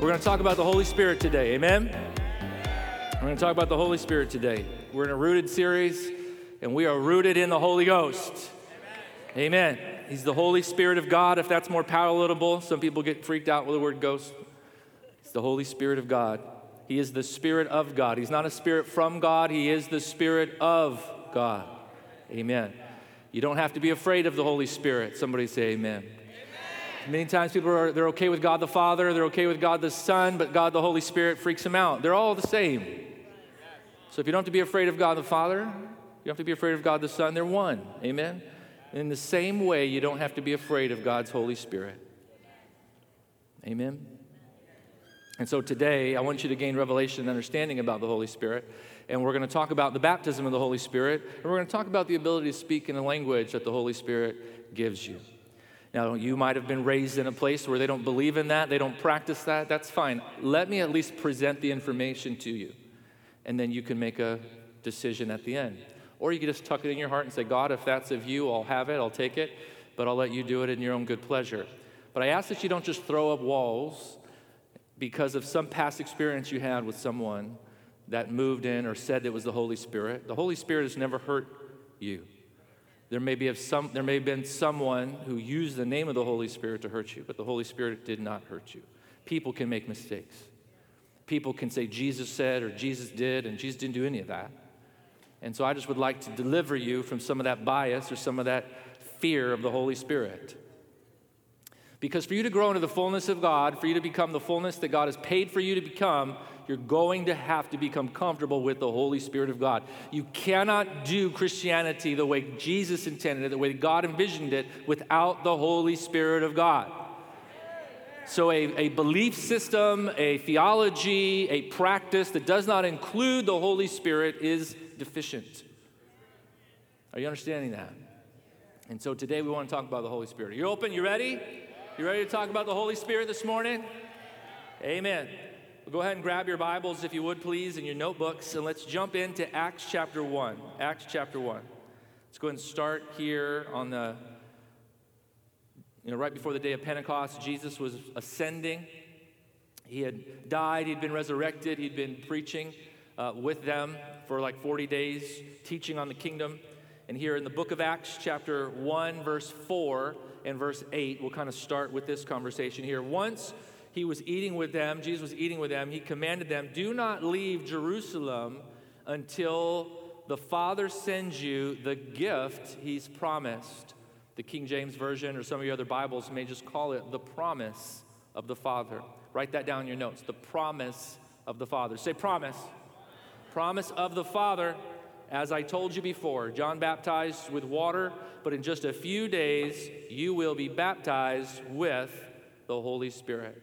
We're going to talk about the Holy Spirit today. Amen? We're going to talk about the Holy Spirit today. We're in a rooted series, and we are rooted in the Holy Ghost. Amen. He's the Holy Spirit of God, if that's more palatable. Some people get freaked out with the word ghost. It's the Holy Spirit of God. He is the Spirit of God. He's not a spirit from God, He is the Spirit of God. Amen. You don't have to be afraid of the Holy Spirit. Somebody say amen. Many times people are they're okay with God the Father, they're okay with God the Son, but God the Holy Spirit freaks them out. They're all the same. So if you don't have to be afraid of God the Father, you don't have to be afraid of God the Son, they're one. Amen. In the same way, you don't have to be afraid of God's Holy Spirit. Amen. And so today, I want you to gain revelation and understanding about the Holy Spirit. And we're going to talk about the baptism of the Holy Spirit. And we're going to talk about the ability to speak in a language that the Holy Spirit gives you. Now, you might have been raised in a place where they don't believe in that, they don't practice that. That's fine. Let me at least present the information to you, and then you can make a decision at the end. Or you can just tuck it in your heart and say, God, if that's of you, I'll have it, I'll take it, but I'll let you do it in your own good pleasure. But I ask that you don't just throw up walls because of some past experience you had with someone that moved in or said it was the Holy Spirit. The Holy Spirit has never hurt you. There may, be some, there may have been someone who used the name of the Holy Spirit to hurt you, but the Holy Spirit did not hurt you. People can make mistakes. People can say Jesus said or Jesus did, and Jesus didn't do any of that. And so I just would like to deliver you from some of that bias or some of that fear of the Holy Spirit. Because for you to grow into the fullness of God, for you to become the fullness that God has paid for you to become, you're going to have to become comfortable with the Holy Spirit of God. You cannot do Christianity the way Jesus intended it, the way God envisioned it, without the Holy Spirit of God. So, a, a belief system, a theology, a practice that does not include the Holy Spirit is deficient. Are you understanding that? And so today we want to talk about the Holy Spirit. Are You open? You ready? You ready to talk about the Holy Spirit this morning? Amen. Well, go ahead and grab your Bibles, if you would, please, and your notebooks, and let's jump into Acts chapter 1. Acts chapter 1. Let's go ahead and start here on the, you know, right before the day of Pentecost. Jesus was ascending. He had died, he'd been resurrected, he'd been preaching uh, with them for like 40 days, teaching on the kingdom. And here in the book of Acts, chapter 1, verse 4 and verse 8, we'll kind of start with this conversation here. Once he was eating with them, Jesus was eating with them, he commanded them, Do not leave Jerusalem until the Father sends you the gift he's promised. The King James Version or some of your other Bibles may just call it the promise of the Father. Write that down in your notes. The promise of the Father. Say promise. Promise of the Father, as I told you before. John baptized with water, but in just a few days you will be baptized with the Holy Spirit.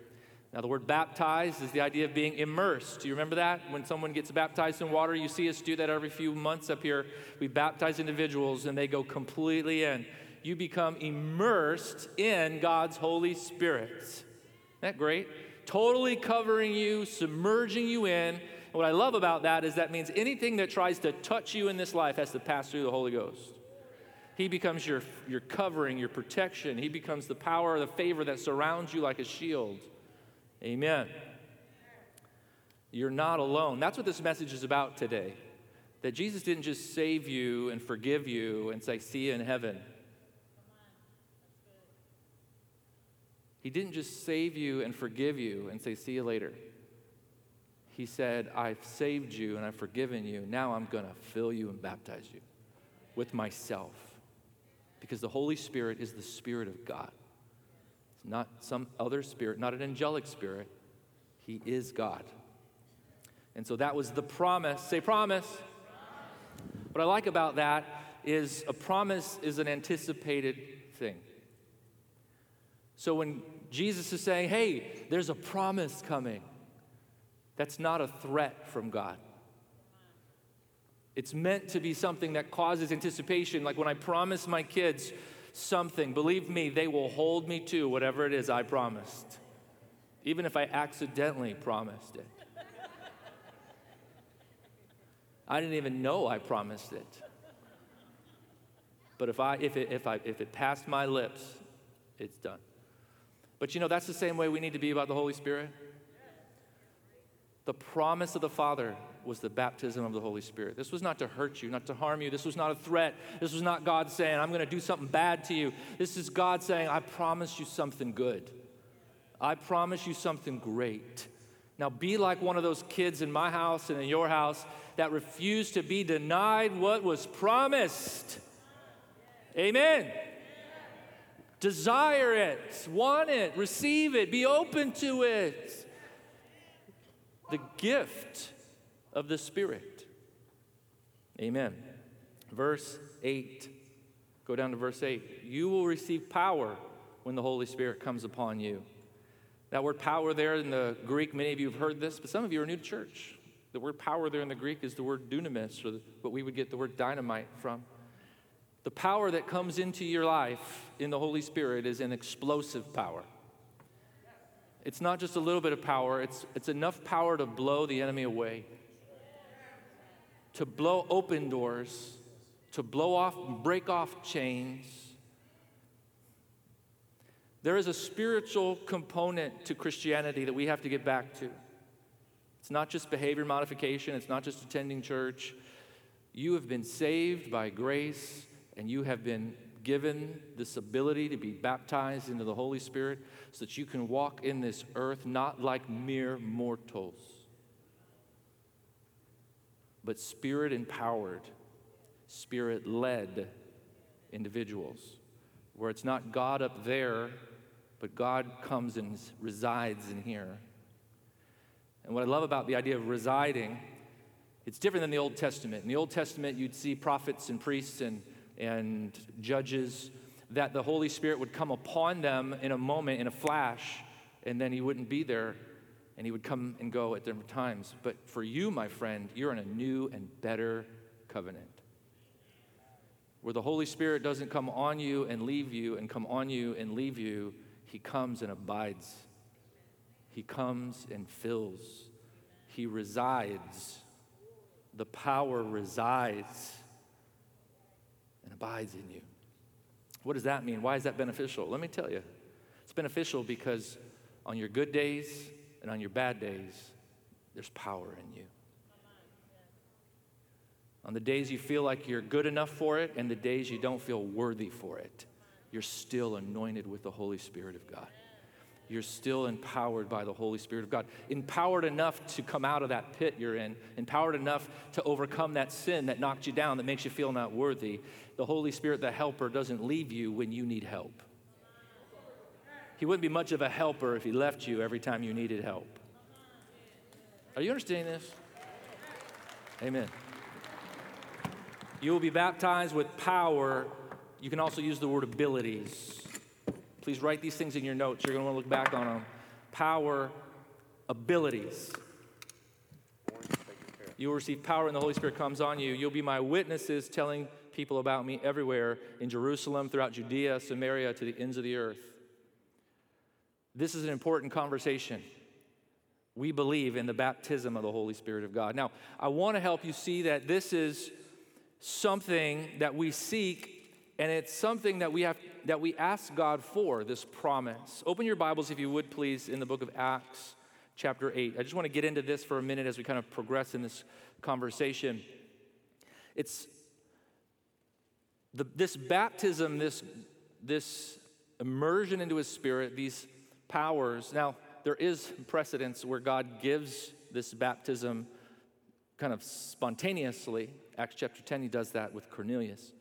Now, the word baptized is the idea of being immersed. Do you remember that? When someone gets baptized in water, you see us do that every few months up here. We baptize individuals and they go completely in. You become immersed in God's Holy Spirit. Isn't that great? Totally covering you, submerging you in. What I love about that is that means anything that tries to touch you in this life has to pass through the Holy Ghost. He becomes your, your covering, your protection. He becomes the power, the favor that surrounds you like a shield. Amen. You're not alone. That's what this message is about today. That Jesus didn't just save you and forgive you and say, see you in heaven. He didn't just save you and forgive you and say, see you later. He said, I've saved you and I've forgiven you. Now I'm going to fill you and baptize you with myself. Because the Holy Spirit is the Spirit of God It's not some other spirit, not an angelic spirit. He is God. And so that was the promise. Say promise. What I like about that is a promise is an anticipated thing. So when Jesus is saying, hey, there's a promise coming, that's not a threat from God. It's meant to be something that causes anticipation. Like when I promise my kids, something, believe me, they will hold me to whatever it is I promised, even if I accidentally promised it. I didn't even know I promised it. But if, I, if, it, if, I, if it passed my lips, it's done. But you know, that's the same way we need to be about the Holy Spirit. The promise of the Father was the baptism of the Holy Spirit. This was not to hurt you, not to harm you. This was not a threat. This was not God saying, I'm going to do something bad to you. This is God saying, I promise you something good. I promise you something great. Now, be like one of those kids in my house and in your house that refused to be denied what was promised. Amen. Desire it, want it, receive it, be open to it the gift of the Spirit. Amen. Verse 8. Go down to verse 8. You will receive power when the Holy Spirit comes upon you. That word power there in the Greek, many of you have heard this, but some of you are new to church. The word power there in the Greek is the word dunamis, or what we would get the word dynamite from. The power that comes into your life in the Holy Spirit is an explosive power. It's not just a little bit of power, it's, it's enough power to blow the enemy away, to blow open doors, to blow off, break off chains. There is a spiritual component to Christianity that we have to get back to. It's not just behavior modification, it's not just attending church. You have been saved by grace and you have been given this ability to be baptized into the Holy Spirit so that you can walk in this earth not like mere mortals, but spirit empowered, spirit led individuals, where it's not God up there, but God comes and resides in here. And what I love about the idea of residing, it's different than the Old Testament. In the Old Testament, you'd see prophets and priests and and judges, that the Holy Spirit would come upon them in a moment, in a flash, and then He wouldn't be there and He would come and go at different times. But for you, my friend, you're in a new and better covenant where the Holy Spirit doesn't come on you and leave you and come on you and leave you, He comes and abides. He comes and fills. He resides. The power resides abides in you. What does that mean? Why is that beneficial? Let me tell you. It's beneficial because on your good days and on your bad days, there's power in you. On the days you feel like you're good enough for it and the days you don't feel worthy for it, you're still anointed with the Holy Spirit of God you're still empowered by the Holy Spirit of God. Empowered enough to come out of that pit you're in, empowered enough to overcome that sin that knocked you down, that makes you feel not worthy. The Holy Spirit, the helper, doesn't leave you when you need help. He wouldn't be much of a helper if he left you every time you needed help. Are you understanding this? Amen. You will be baptized with power. You can also use the word abilities. Please write these things in your notes. You're going to want to look back on them. Power, abilities. You will receive power when the Holy Spirit comes on you. You'll be my witnesses telling people about me everywhere in Jerusalem, throughout Judea, Samaria, to the ends of the earth. This is an important conversation. We believe in the baptism of the Holy Spirit of God. Now, I want to help you see that this is something that we seek and it's something that we have that we ask God for, this promise. Open your Bibles, if you would, please, in the book of Acts, chapter 8. I just want to get into this for a minute as we kind of progress in this conversation. It's the, this baptism, this, this immersion into his spirit, these powers. Now, there is precedence where God gives this baptism kind of spontaneously. Acts chapter 10, he does that with Cornelius.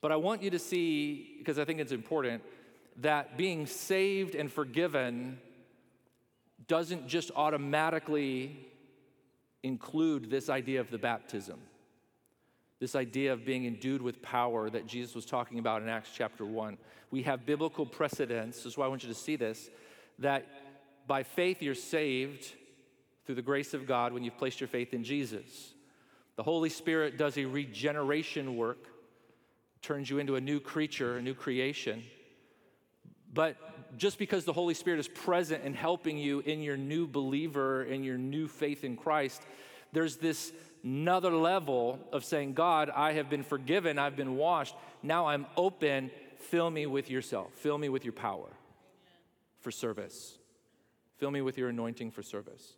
But I want you to see, because I think it's important, that being saved and forgiven doesn't just automatically include this idea of the baptism, this idea of being endued with power that Jesus was talking about in Acts chapter 1. We have biblical precedents, this is why I want you to see this, that by faith you're saved through the grace of God when you've placed your faith in Jesus. The Holy Spirit does a regeneration work turns you into a new creature, a new creation. But just because the Holy Spirit is present and helping you in your new believer, in your new faith in Christ, there's this another level of saying, God, I have been forgiven, I've been washed, now I'm open. Fill me with yourself, fill me with your power for service, fill me with your anointing for service.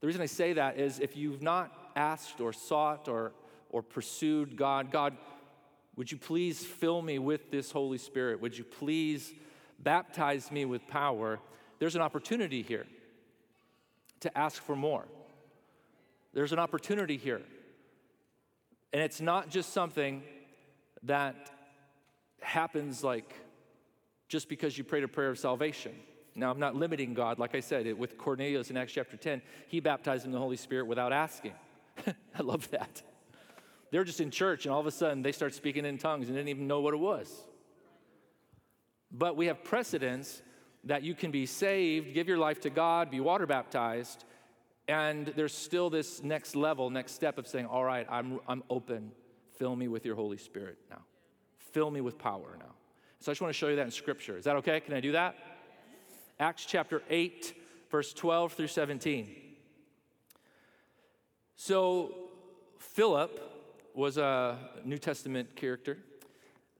The reason I say that is if you've not asked or sought or, or pursued God, God, would you please fill me with this Holy Spirit? Would you please baptize me with power? There's an opportunity here to ask for more. There's an opportunity here. And it's not just something that happens like just because you prayed a prayer of salvation. Now, I'm not limiting God. Like I said, with Cornelius in Acts chapter 10, he baptized in the Holy Spirit without asking. I love that. They're just in church, and all of a sudden they start speaking in tongues and didn't even know what it was. But we have precedents that you can be saved, give your life to God, be water baptized, and there's still this next level, next step of saying, All right, I'm, I'm open. Fill me with your Holy Spirit now. Fill me with power now. So I just want to show you that in Scripture. Is that okay? Can I do that? Acts chapter 8, verse 12 through 17. So, Philip was a New Testament character,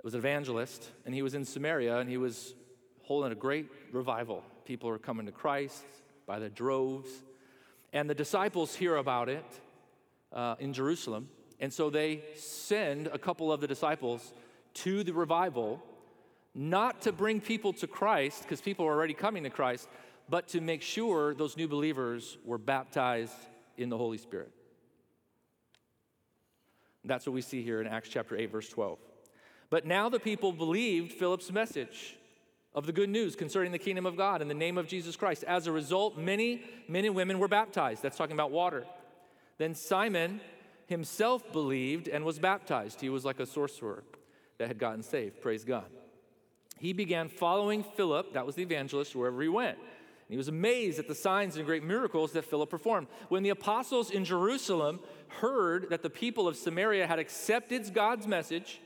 was an evangelist, and he was in Samaria and he was holding a great revival. People are coming to Christ by the droves. And the disciples hear about it uh, in Jerusalem. And so they send a couple of the disciples to the revival, not to bring people to Christ, because people are already coming to Christ, but to make sure those new believers were baptized in the Holy Spirit. That's what we see here in Acts chapter 8, verse 12. But now the people believed Philip's message of the good news concerning the kingdom of God in the name of Jesus Christ. As a result, many men and women were baptized. That's talking about water. Then Simon himself believed and was baptized. He was like a sorcerer that had gotten saved. Praise God. He began following Philip, that was the evangelist, wherever he went. And he was amazed at the signs and great miracles that Philip performed. When the apostles in Jerusalem heard that the people of Samaria had accepted God's message,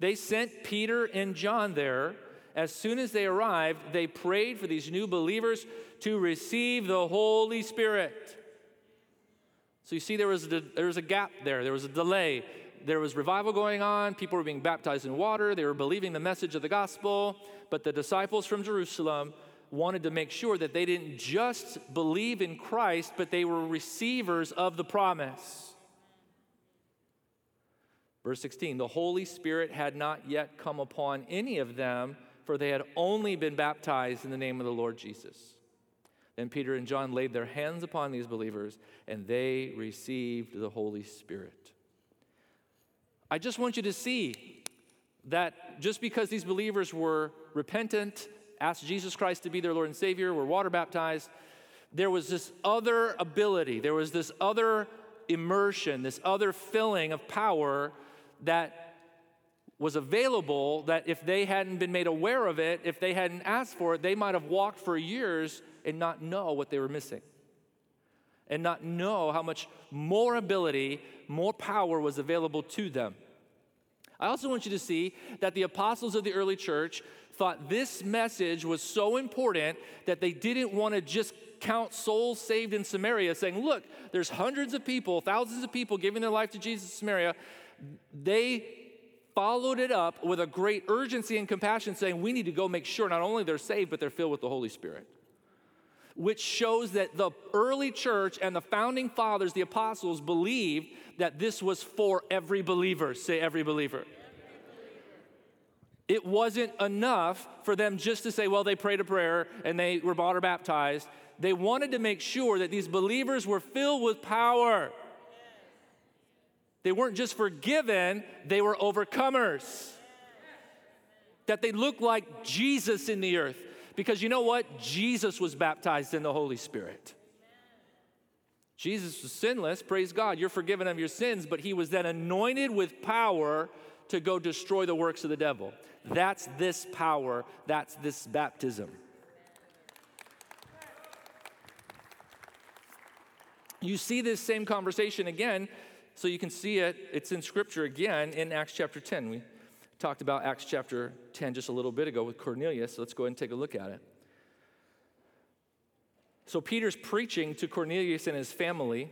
they sent Peter and John there as soon as they arrived, they prayed for these new believers to receive the Holy Spirit. So you see, there was, a, there was a gap there, there was a delay. There was revival going on, people were being baptized in water, they were believing the message of the gospel, but the disciples from Jerusalem wanted to make sure that they didn't just believe in Christ, but they were receivers of the promise. Verse 16 the Holy Spirit had not yet come upon any of them for they had only been baptized in the name of the Lord Jesus. Then Peter and John laid their hands upon these believers, and they received the Holy Spirit. I just want you to see that just because these believers were repentant, asked Jesus Christ to be their Lord and Savior, were water baptized, there was this other ability, there was this other immersion, this other filling of power that was available that if they hadn't been made aware of it, if they hadn't asked for it, they might have walked for years and not know what they were missing. And not know how much more ability, more power was available to them. I also want you to see that the apostles of the early church thought this message was so important that they didn't want to just count souls saved in Samaria, saying, Look, there's hundreds of people, thousands of people giving their life to Jesus in Samaria. They followed it up with a great urgency and compassion, saying, We need to go make sure not only they're saved, but they're filled with the Holy Spirit. Which shows that the early church and the founding fathers, the apostles, believed that this was for every believer. Say, every believer. It wasn't enough for them just to say, well, they prayed a prayer and they were water baptized. They wanted to make sure that these believers were filled with power. They weren't just forgiven, they were overcomers. That they looked like Jesus in the earth. Because you know what? Jesus was baptized in the Holy Spirit. Jesus was sinless, praise God, you're forgiven of your sins, but he was then anointed with power to go destroy the works of the devil. That's this power, that's this baptism. You see this same conversation again so you can see it, it's in Scripture again in Acts chapter 10. We talked about Acts chapter 10 just a little bit ago with Cornelius, so let's go ahead and take a look at it. So Peter's preaching to Cornelius and his family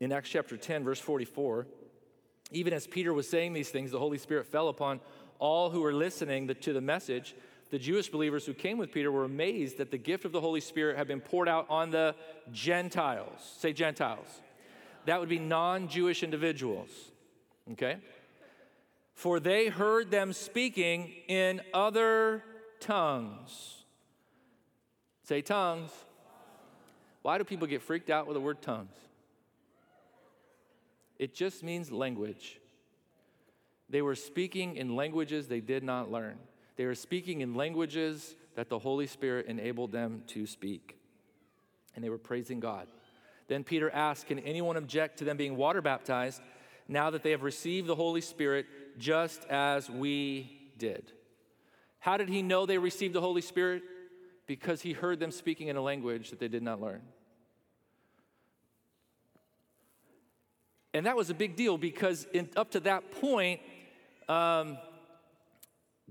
in Acts chapter 10, verse 44. Even as Peter was saying these things, the Holy Spirit fell upon all who were listening to the message. the Jewish believers who came with Peter were amazed that the gift of the Holy Spirit had been poured out on the Gentiles. Say Gentiles. That would be non Jewish individuals. Okay? For they heard them speaking in other tongues. Say tongues. Why do people get freaked out with the word tongues? It just means language. They were speaking in languages they did not learn. They were speaking in languages that the Holy Spirit enabled them to speak. And they were praising God. Then Peter asked, Can anyone object to them being water baptized now that they have received the Holy Spirit just as we did? How did he know they received the Holy Spirit? Because he heard them speaking in a language that they did not learn. And that was a big deal because in, up to that point, um,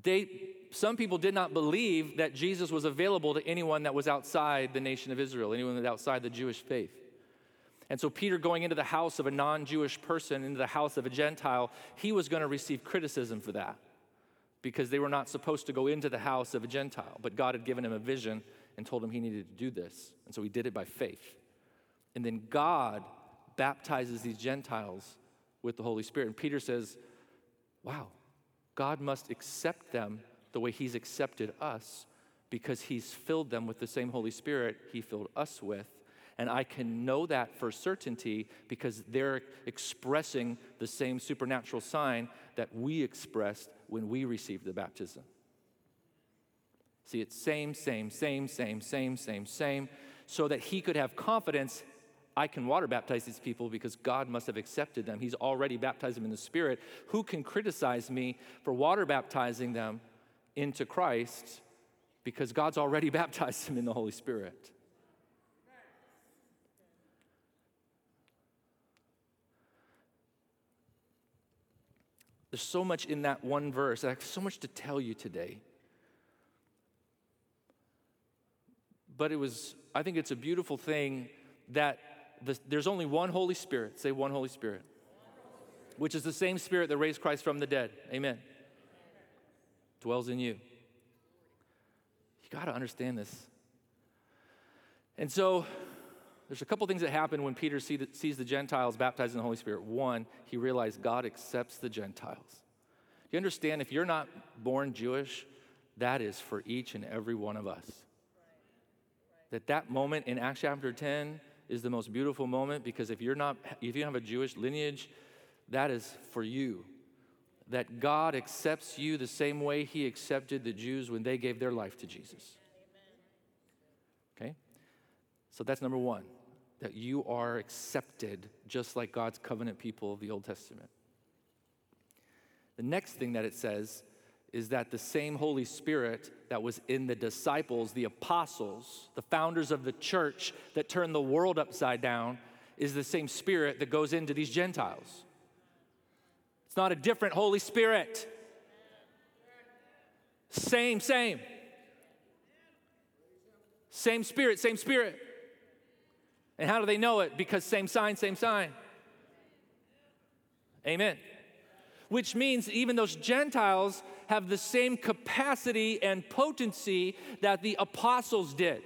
they, some people did not believe that Jesus was available to anyone that was outside the nation of Israel, anyone that outside the Jewish faith. And so, Peter going into the house of a non Jewish person, into the house of a Gentile, he was going to receive criticism for that because they were not supposed to go into the house of a Gentile. But God had given him a vision and told him he needed to do this. And so, he did it by faith. And then God baptizes these Gentiles with the Holy Spirit. And Peter says, Wow, God must accept them the way He's accepted us because He's filled them with the same Holy Spirit He filled us with. And I can know that for certainty because they're expressing the same supernatural sign that we expressed when we received the baptism. See, it's same, same, same, same, same, same, same, so that he could have confidence I can water baptize these people because God must have accepted them. He's already baptized them in the Spirit. Who can criticize me for water baptizing them into Christ because God's already baptized them in the Holy Spirit? There's so much in that one verse. I have so much to tell you today. But it was, I think it's a beautiful thing that the, there's only one Holy Spirit. Say one Holy Spirit, which is the same Spirit that raised Christ from the dead. Amen. Dwells in you. You got to understand this. And so there's a couple things that happen when Peter see the, sees the Gentiles baptized in the Holy Spirit. One, he realized God accepts the Gentiles. Do you understand, if you're not born Jewish, that is for each and every one of us. That that moment in Acts chapter 10, is the most beautiful moment because if you're not if you have a Jewish lineage, that is for you. That God accepts you the same way he accepted the Jews when they gave their life to Jesus. Okay? So that's number 1, that you are accepted just like God's covenant people of the Old Testament. The next thing that it says is that the same Holy Spirit that was in the disciples, the apostles, the founders of the church that turned the world upside down, is the same Spirit that goes into these Gentiles. It's not a different Holy Spirit. Same, same. Same Spirit, same Spirit. And how do they know it? Because same sign, same sign. Amen which means even those Gentiles have the same capacity and potency that the apostles did.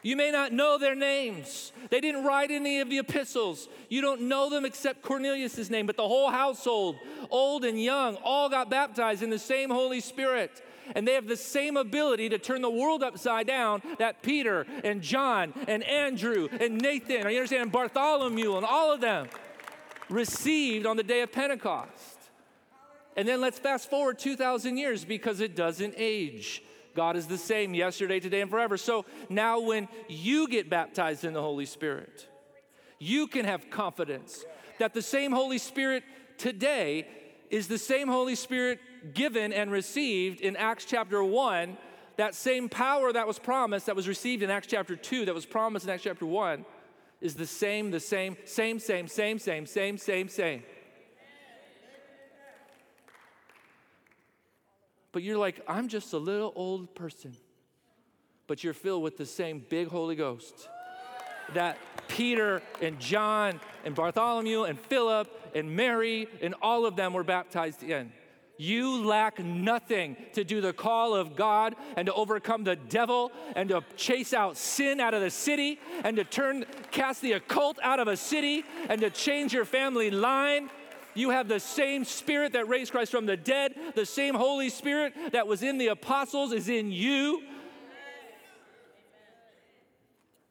You may not know their names. They didn't write any of the epistles. You don't know them except Cornelius' name, but the whole household, old and young, all got baptized in the same Holy Spirit. And they have the same ability to turn the world upside down that Peter and John and Andrew and Nathan, you understand, and Bartholomew and all of them received on the day of Pentecost. And then let's fast forward 2,000 years because it doesn't age. God is the same yesterday, today, and forever. So now, when you get baptized in the Holy Spirit, you can have confidence that the same Holy Spirit today is the same Holy Spirit given and received in Acts chapter 1. That same power that was promised, that was received in Acts chapter 2, that was promised in Acts chapter 1 is the same, the same, same, same, same, same, same, same, same. But you're like, I'm just a little old person. But you're filled with the same big Holy Ghost that Peter and John and Bartholomew and Philip and Mary and all of them were baptized in. You lack nothing to do the call of God and to overcome the devil and to chase out sin out of the city and to turn, cast the occult out of a city and to change your family line. You have the same spirit that raised Christ from the dead, the same Holy Spirit that was in the apostles is in you.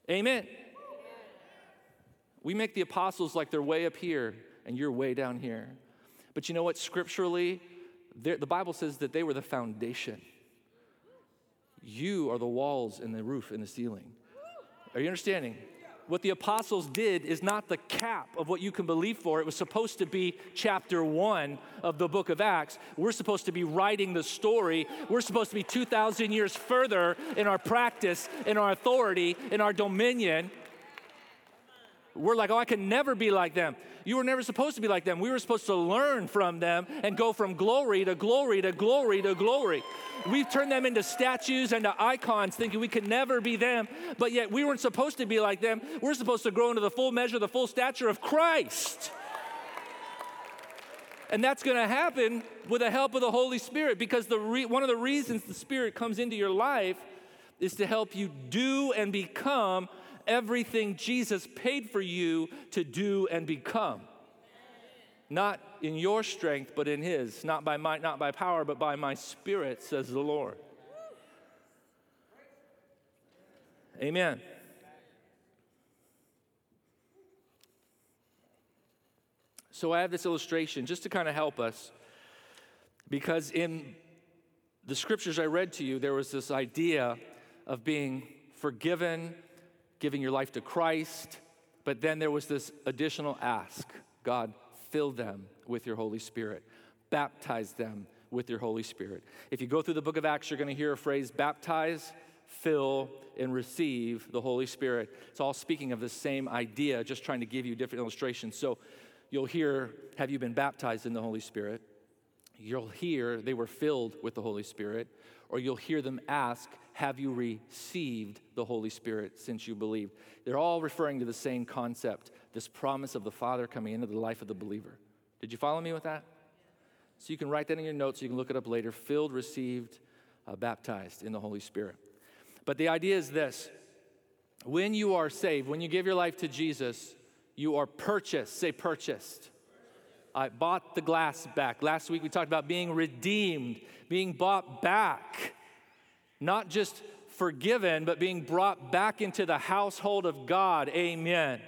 Amen. We make the apostles like they're way up here and you're way down here. But you know what? Scripturally, the Bible says that they were the foundation. You are the walls and the roof and the ceiling. Are you understanding? What the apostles did is not the cap of what you can believe for. It was supposed to be chapter one of the book of Acts. We're supposed to be writing the story. We're supposed to be 2,000 years further in our practice, in our authority, in our dominion. We're like, oh, I can never be like them. You were never supposed to be like them. We were supposed to learn from them and go from glory to glory to glory to glory. We've turned them into statues and to icons, thinking we could never be them, but yet we weren't supposed to be like them. We're supposed to grow into the full measure, the full stature of Christ. And that's going to happen with the help of the Holy Spirit because the re- one of the reasons the Spirit comes into your life is to help you do and become everything Jesus paid for you to do and become. Not in your strength, but in His. Not by might, not by power, but by my Spirit, says the Lord. Amen. So I have this illustration just to kind of help us, because in the scriptures I read to you, there was this idea of being forgiven giving your life to Christ. But then there was this additional ask God, fill them with your Holy Spirit, baptize them with your Holy Spirit. If you go through the book of Acts, you're going to hear a phrase baptize, fill, and receive the Holy Spirit. It's all speaking of the same idea, just trying to give you different illustrations. So you'll hear, Have you been baptized in the Holy Spirit? You'll hear they were filled with the Holy Spirit, or you'll hear them ask, have you received the Holy Spirit since you believed? They're all referring to the same concept this promise of the Father coming into the life of the believer. Did you follow me with that? So you can write that in your notes, you can look it up later. Filled, received, uh, baptized in the Holy Spirit. But the idea is this when you are saved, when you give your life to Jesus, you are purchased. Say, purchased. I bought the glass back. Last week we talked about being redeemed, being bought back not just forgiven, but being brought back into the household of God. Amen.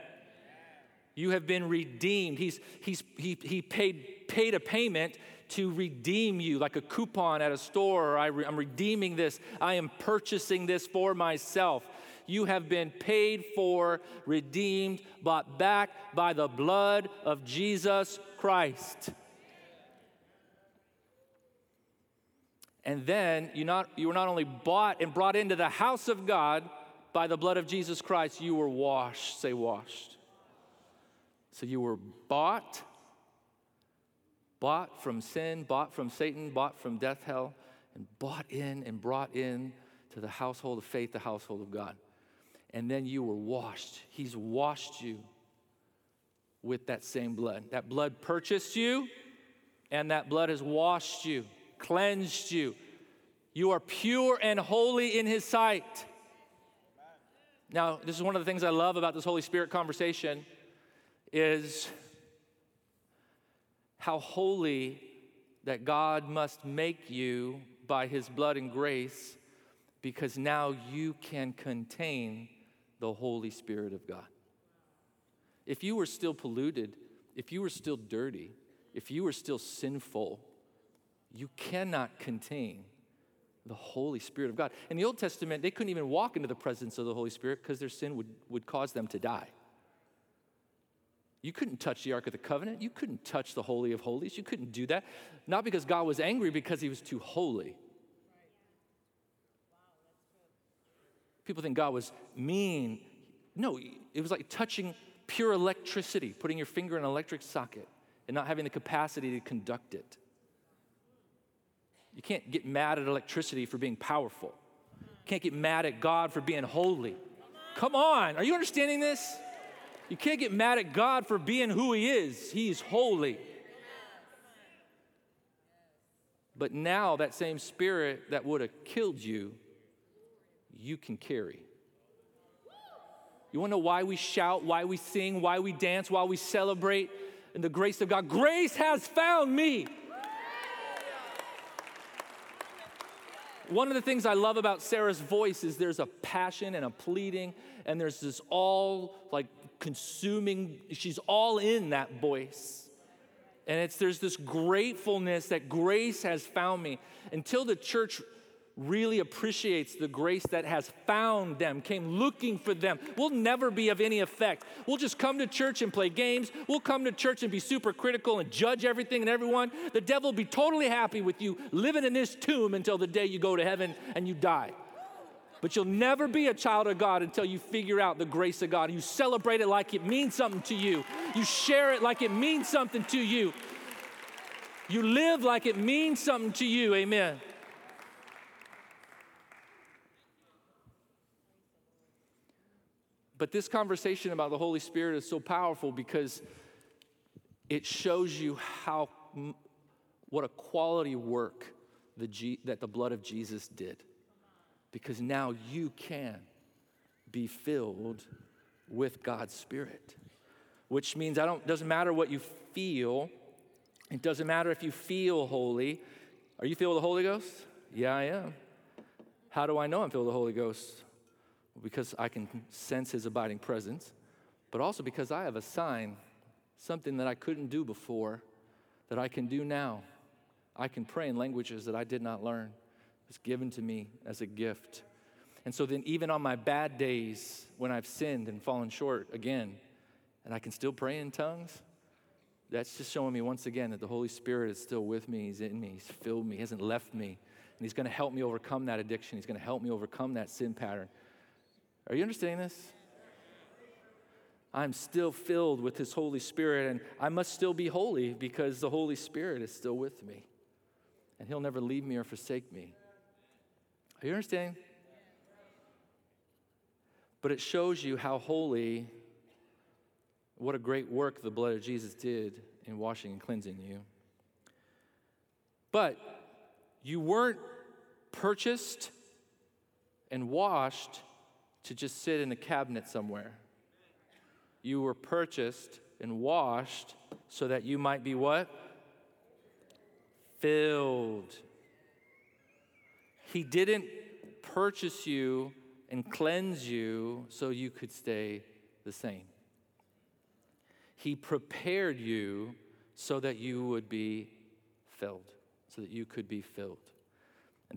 You have been redeemed. He's, he's, he, he paid, paid a payment to redeem you, like a coupon at a store. I am redeeming this. I am purchasing this for myself. You have been paid for, redeemed, bought back by the blood of Jesus Christ. And then you, not, you were not only bought and brought into the house of God by the blood of Jesus Christ, you were washed. Say, washed. So you were bought, bought from sin, bought from Satan, bought from death, hell, and bought in and brought in to the household of faith, the household of God. And then you were washed. He's washed you with that same blood. That blood purchased you, and that blood has washed you cleansed you. You are pure and holy in His sight. Now, this is one of the things I love about this Holy Spirit conversation is how holy that God must make you by his blood and grace because now you can contain the Holy Spirit of God. If you were still polluted, if you were still dirty, if you were still sinful, you cannot contain the Holy Spirit of God. In the Old Testament, they couldn't even walk into the presence of the Holy Spirit because their sin would, would cause them to die. You couldn't touch the Ark of the Covenant. You couldn't touch the Holy of Holies. You couldn't do that. Not because God was angry, because he was too holy. People think God was mean. No, it was like touching pure electricity, putting your finger in an electric socket and not having the capacity to conduct it. You can't get mad at electricity for being powerful. You can't get mad at God for being holy. Come on, are you understanding this? You can't get mad at God for being who He is. He's holy. But now, that same spirit that would have killed you, you can carry. You wanna know why we shout, why we sing, why we dance, why we celebrate in the grace of God? Grace has found me. One of the things I love about Sarah's voice is there's a passion and a pleading, and there's this all like consuming, she's all in that voice. And it's there's this gratefulness that grace has found me. Until the church really appreciates the grace that has found them, came looking for them, will never be of any effect. We'll just come to church and play games. We'll come to church and be super critical and judge everything and everyone. The devil will be totally happy with you living in this tomb until the day you go to heaven and you die. But you'll never be a child of God until you figure out the grace of God. You celebrate it like it means something to you. You share it like it means something to you. You live like it means something to you. Amen. But this conversation about the Holy Spirit is so powerful because it shows you how what a quality work the G, that the blood of Jesus did. Because now you can be filled with God's Spirit. Which means I don't doesn't matter what you feel. It doesn't matter if you feel holy. Are you filled with the Holy Ghost? Yeah, I am. How do I know I'm filled with the Holy Ghost? Because I can sense his abiding presence, but also because I have a sign, something that I couldn't do before, that I can do now. I can pray in languages that I did not learn. It's given to me as a gift. And so then, even on my bad days when I've sinned and fallen short again, and I can still pray in tongues, that's just showing me once again that the Holy Spirit is still with me. He's in me. He's filled me. He hasn't left me. And He's going to help me overcome that addiction. He's going to help me overcome that sin pattern. Are you understanding this? I'm still filled with His Holy Spirit, and I must still be holy because the Holy Spirit is still with me. And He'll never leave me or forsake me. Are you understanding? But it shows you how holy, what a great work the blood of Jesus did in washing and cleansing you. But you weren't purchased and washed to just sit in a cabinet somewhere. You were purchased and washed so that you might be what? Filled. He didn't purchase you and cleanse you so you could stay the same. He prepared you so that you would be filled, so that you could be filled.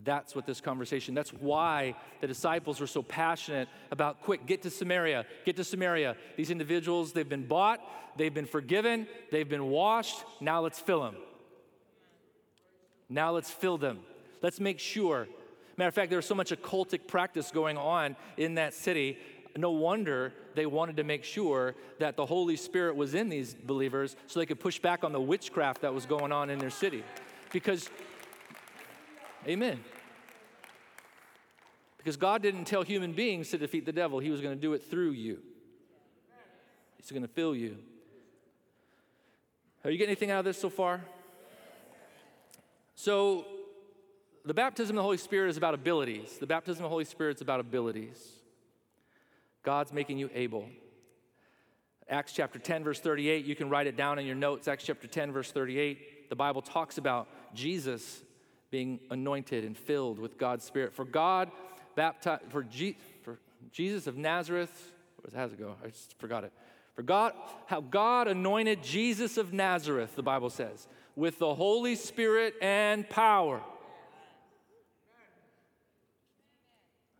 That's what this conversation, that's why the disciples were so passionate about quick, get to Samaria, get to Samaria. These individuals, they've been bought, they've been forgiven, they've been washed. Now let's fill them. Now let's fill them. Let's make sure. Matter of fact, there was so much occultic practice going on in that city. No wonder they wanted to make sure that the Holy Spirit was in these believers so they could push back on the witchcraft that was going on in their city. Because Amen. Because God didn't tell human beings to defeat the devil, He was going to do it through you. He's going to fill you. Are you getting anything out of this so far? So, the baptism of the Holy Spirit is about abilities. The baptism of the Holy Spirit is about abilities. God's making you able. Acts chapter 10, verse 38, you can write it down in your notes. Acts chapter 10, verse 38, the Bible talks about Jesus being anointed and filled with God's Spirit. For God baptized, for, G, for Jesus of Nazareth, how's it go? I just forgot it. For God, how God anointed Jesus of Nazareth, the Bible says, with the Holy Spirit and power.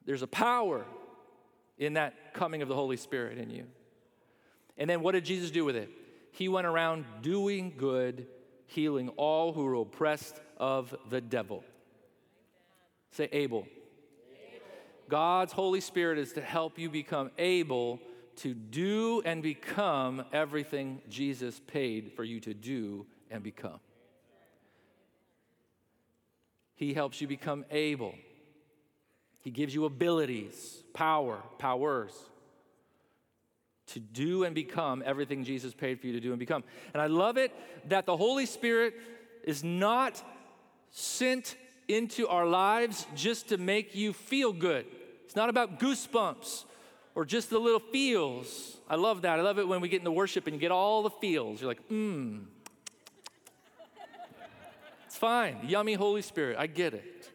There's a power in that coming of the Holy Spirit in you. And then what did Jesus do with it? He went around doing good healing all who were oppressed of the devil. Say, able. God's Holy Spirit is to help you become able to do and become everything Jesus paid for you to do and become. He helps you become able. He gives you abilities, power, powers to do and become everything Jesus paid for you to do and become. And I love it that the Holy Spirit is not sent into our lives just to make you feel good. It's not about goosebumps or just the little feels. I love that. I love it when we get into worship and you get all the feels. You're like, mmm. It's fine. Yummy Holy Spirit. I get it.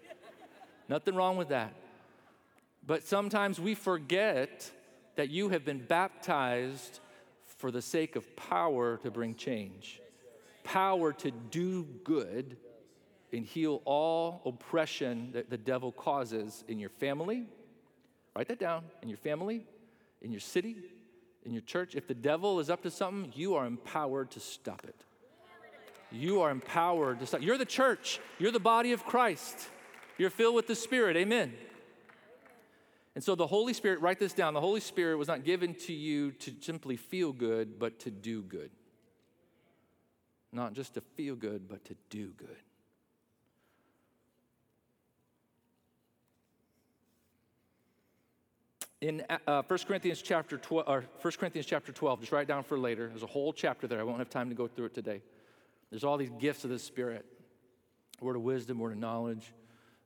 Nothing wrong with that. But sometimes we forget that you have been baptized for the sake of power to bring change, power to do good and heal all oppression that the devil causes in your family. Write that down in your family, in your city, in your church. If the devil is up to something, you are empowered to stop it. You are empowered to stop. You're the church, you're the body of Christ. You're filled with the Spirit. Amen. And so the Holy Spirit, write this down. The Holy Spirit was not given to you to simply feel good, but to do good. Not just to feel good, but to do good. In uh, 1 Corinthians chapter 12, or 1 Corinthians chapter 12, just write down for later. There's a whole chapter there. I won't have time to go through it today. There's all these gifts of the Spirit word of wisdom, word of knowledge,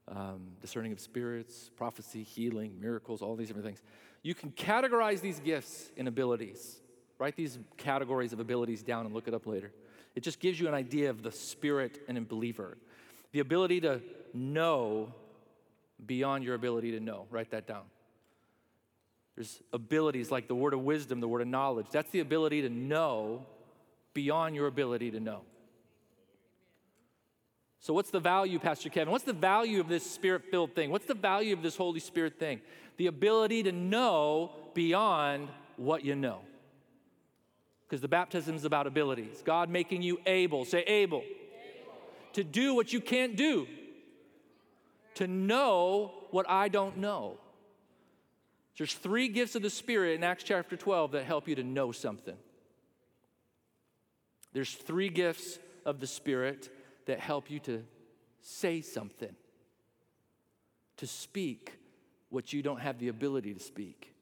um, discerning of spirits, prophecy, healing, miracles, all these different things. You can categorize these gifts in abilities. Write these categories of abilities down and look it up later. It just gives you an idea of the spirit and a believer. The ability to know beyond your ability to know. Write that down. There's abilities like the word of wisdom, the word of knowledge. That's the ability to know beyond your ability to know. So, what's the value, Pastor Kevin? What's the value of this spirit filled thing? What's the value of this Holy Spirit thing? The ability to know beyond what you know. Because the baptism is about abilities. God making you able, say able, able, to do what you can't do, to know what I don't know. There's three gifts of the Spirit in Acts chapter 12 that help you to know something. There's three gifts of the Spirit that help you to say something, to speak what you don't have the ability to speak.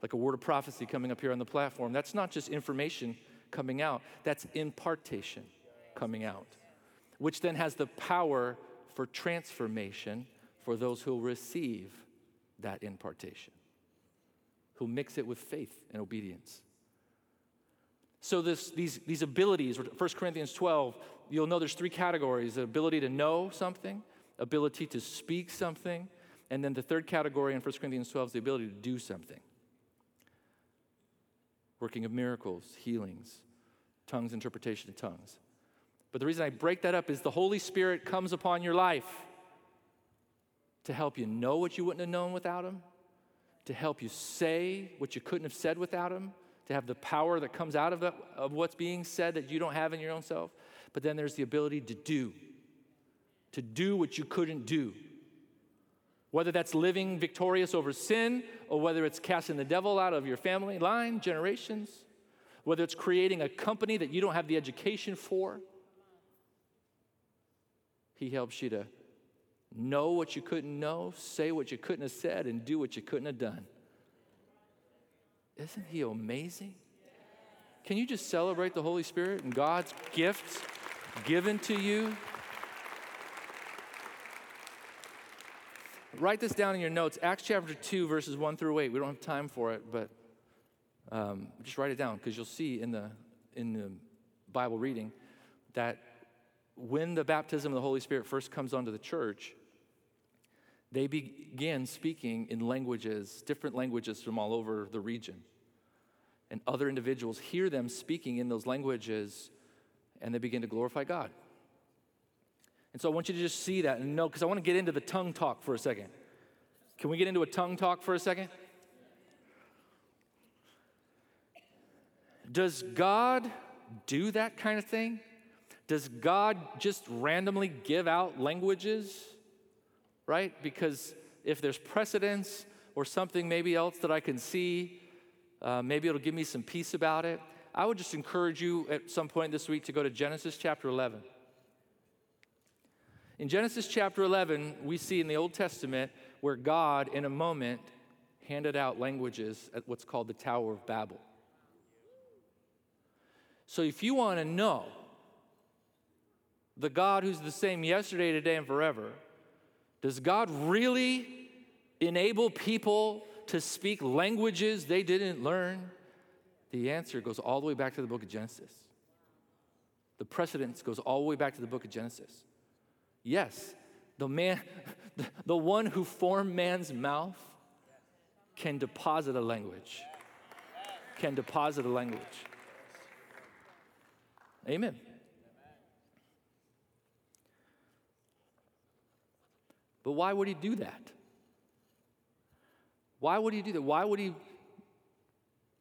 Like a word of prophecy coming up here on the platform. That's not just information coming out, that's impartation coming out, which then has the power for transformation for those who'll receive that impartation, who mix it with faith and obedience. So this, these, these abilities, 1 Corinthians 12, you'll know there's three categories: the ability to know something, ability to speak something, and then the third category in 1 Corinthians 12 is the ability to do something. Working of miracles, healings, tongues, interpretation of tongues. But the reason I break that up is the Holy Spirit comes upon your life to help you know what you wouldn't have known without Him, to help you say what you couldn't have said without Him, to have the power that comes out of, the, of what's being said that you don't have in your own self. But then there's the ability to do, to do what you couldn't do. Whether that's living victorious over sin, or whether it's casting the devil out of your family line, generations, whether it's creating a company that you don't have the education for. He helps you to know what you couldn't know, say what you couldn't have said, and do what you couldn't have done. Isn't he amazing? Can you just celebrate the Holy Spirit and God's gifts given to you? Write this down in your notes Acts chapter 2, verses 1 through 8. We don't have time for it, but um, just write it down because you'll see in the, in the Bible reading that when the baptism of the Holy Spirit first comes onto the church, they began speaking in languages, different languages from all over the region. And other individuals hear them speaking in those languages and they begin to glorify God. And so I want you to just see that and know, because I want to get into the tongue talk for a second. Can we get into a tongue talk for a second? Does God do that kind of thing? Does God just randomly give out languages? Right? Because if there's precedence or something maybe else that I can see, uh, maybe it'll give me some peace about it. I would just encourage you at some point this week to go to Genesis chapter 11. In Genesis chapter 11, we see in the Old Testament where God, in a moment, handed out languages at what's called the Tower of Babel. So if you want to know the God who's the same yesterday, today, and forever, does God really enable people to speak languages they didn't learn? The answer goes all the way back to the book of Genesis. The precedence goes all the way back to the book of Genesis. Yes, the man, the one who formed man's mouth can deposit a language. Can deposit a language. Amen. But why would he do that? Why would he do that? Why would he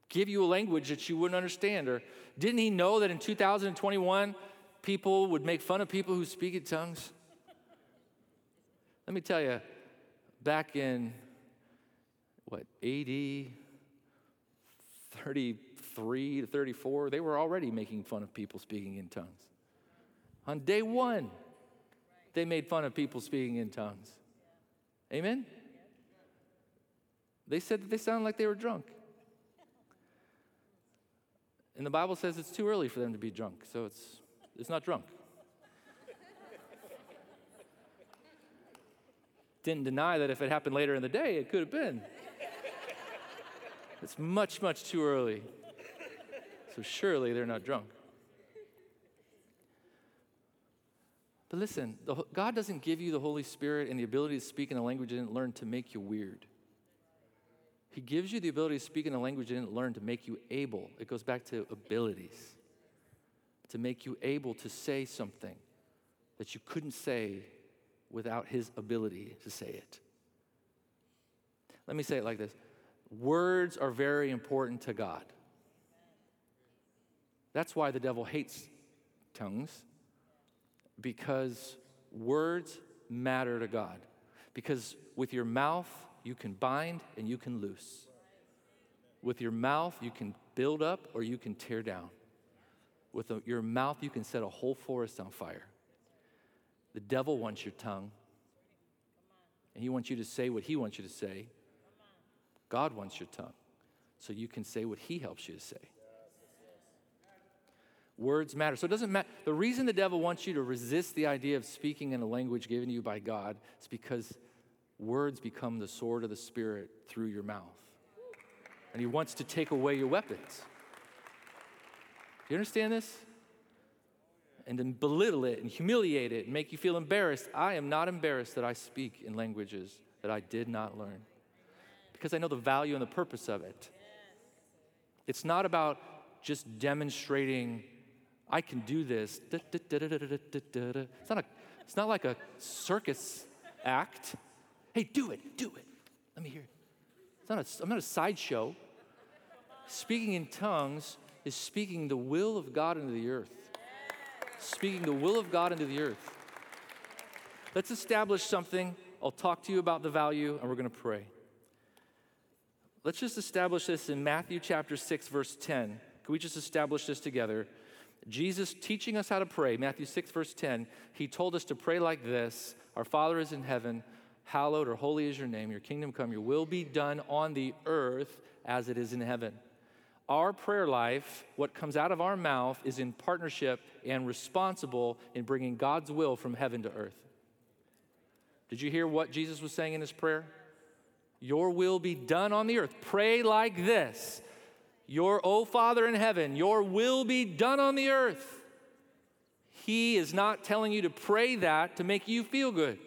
give you a language that you wouldn't understand? Or didn't he know that in 2021 people would make fun of people who speak in tongues? Let me tell you, back in what, AD 33 to 34, they were already making fun of people speaking in tongues. On day one, they made fun of people speaking in tongues. Amen? They said that they sounded like they were drunk. And the Bible says it's too early for them to be drunk, so it's, it's not drunk. Didn't deny that if it happened later in the day, it could have been. It's much, much too early. So surely they're not drunk. But listen, the, God doesn't give you the Holy Spirit and the ability to speak in a language you didn't learn to make you weird. He gives you the ability to speak in a language you didn't learn to make you able. It goes back to abilities, to make you able to say something that you couldn't say without His ability to say it. Let me say it like this Words are very important to God. That's why the devil hates tongues because words matter to God. Because with your mouth, you can bind and you can loose. With your mouth, you can build up or you can tear down. With your mouth, you can set a whole forest on fire. The devil wants your tongue, and he wants you to say what he wants you to say. God wants your tongue, so you can say what he helps you to say. Words matter. So it doesn't matter. The reason the devil wants you to resist the idea of speaking in a language given to you by God is because words become the sword of the Spirit through your mouth. And he wants to take away your weapons. Do you understand this? And then belittle it and humiliate it and make you feel embarrassed. I am not embarrassed that I speak in languages that I did not learn because I know the value and the purpose of it. It's not about just demonstrating I can do this. It's not, a, it's not like a circus act. Hey, do it, do it. Let me hear it. It's not a, I'm not a sideshow. Speaking in tongues is speaking the will of God into the earth. Speaking the will of God into the earth. Let's establish something. I'll talk to you about the value, and we're going to pray. Let's just establish this in Matthew chapter 6, verse 10. Can we just establish this together? Jesus teaching us how to pray, Matthew 6, verse 10, he told us to pray like this Our Father is in heaven, hallowed or holy is your name, your kingdom come, your will be done on the earth as it is in heaven. Our prayer life, what comes out of our mouth, is in partnership and responsible in bringing God's will from heaven to earth. Did you hear what Jesus was saying in his prayer? Your will be done on the earth. Pray like this your, O Father in heaven, your will be done on the earth. He is not telling you to pray that to make you feel good.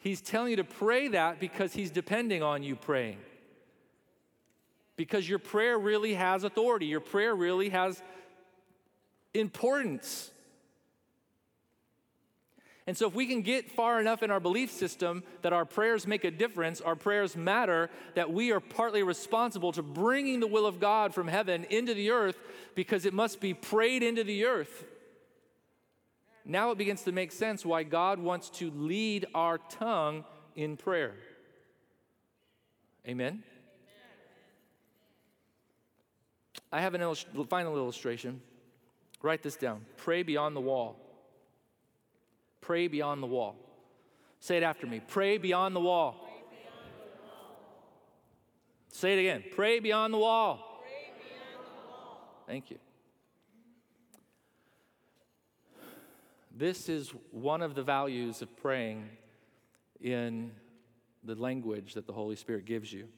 He's telling you to pray that because He's depending on you praying. Because your prayer really has authority, your prayer really has importance. And so, if we can get far enough in our belief system that our prayers make a difference, our prayers matter, that we are partly responsible to bringing the will of God from heaven into the earth because it must be prayed into the earth. Now it begins to make sense why God wants to lead our tongue in prayer. Amen? I have illust- final illustration. Write this down. Pray beyond the wall. Pray beyond the wall. Say it after me. Pray beyond the wall. Say it again. Pray. Beyond the wall. Thank you. This is one of the values of praying in the language that the Holy Spirit gives you.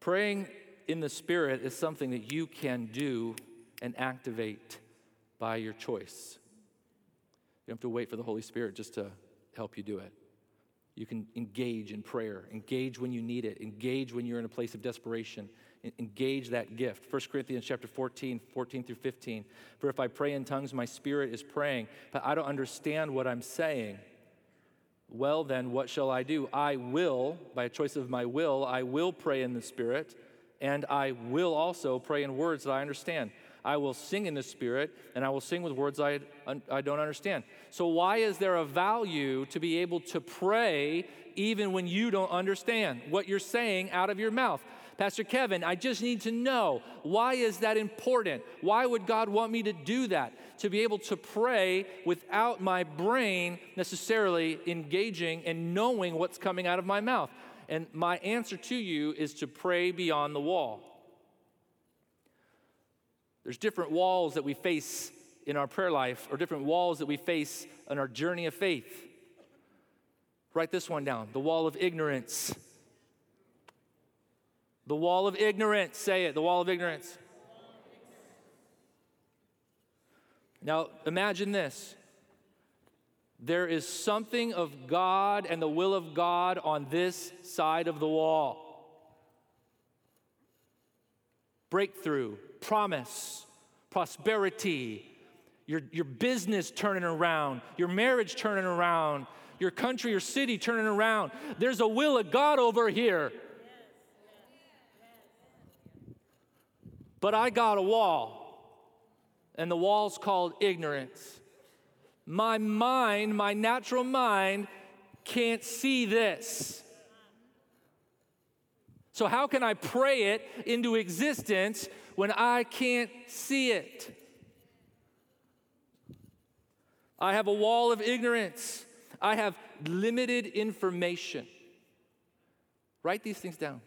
Praying in the Spirit is something that you can do and activate by your choice. You don't have to wait for the Holy Spirit just to help you do it. You can engage in prayer, engage when you need it, engage when you're in a place of desperation, engage that gift. 1 Corinthians chapter 14, 14 through 15. For if I pray in tongues, my spirit is praying, but I don't understand what I'm saying. Well, then, what shall I do? I will, by a choice of my will, I will pray in the Spirit, and I will also pray in words that I understand. I will sing in the Spirit, and I will sing with words I, I don't understand. So, why is there a value to be able to pray even when you don't understand what you're saying out of your mouth? Pastor Kevin, I just need to know why is that important? Why would God want me to do that? To be able to pray without my brain necessarily engaging and knowing what's coming out of my mouth. And my answer to you is to pray beyond the wall. There's different walls that we face in our prayer life, or different walls that we face in our journey of faith. Write this one down the wall of ignorance. The wall of ignorance. Say it, the wall of ignorance. Now, imagine this. There is something of God and the will of God on this side of the wall. Breakthrough, promise, prosperity, your, your business turning around, your marriage turning around, your country, your city turning around. There's a will of God over here. But I got a wall, and the wall's called ignorance. My mind, my natural mind, can't see this. So, how can I pray it into existence when I can't see it? I have a wall of ignorance. I have limited information. Write these things down.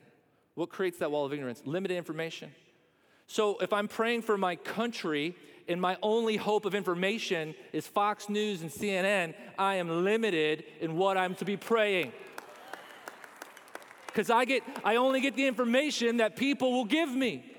What creates that wall of ignorance? Limited information. So, if I'm praying for my country and my only hope of information is Fox News and CNN, I am limited in what I'm to be praying because I get I only get the information that people will give me.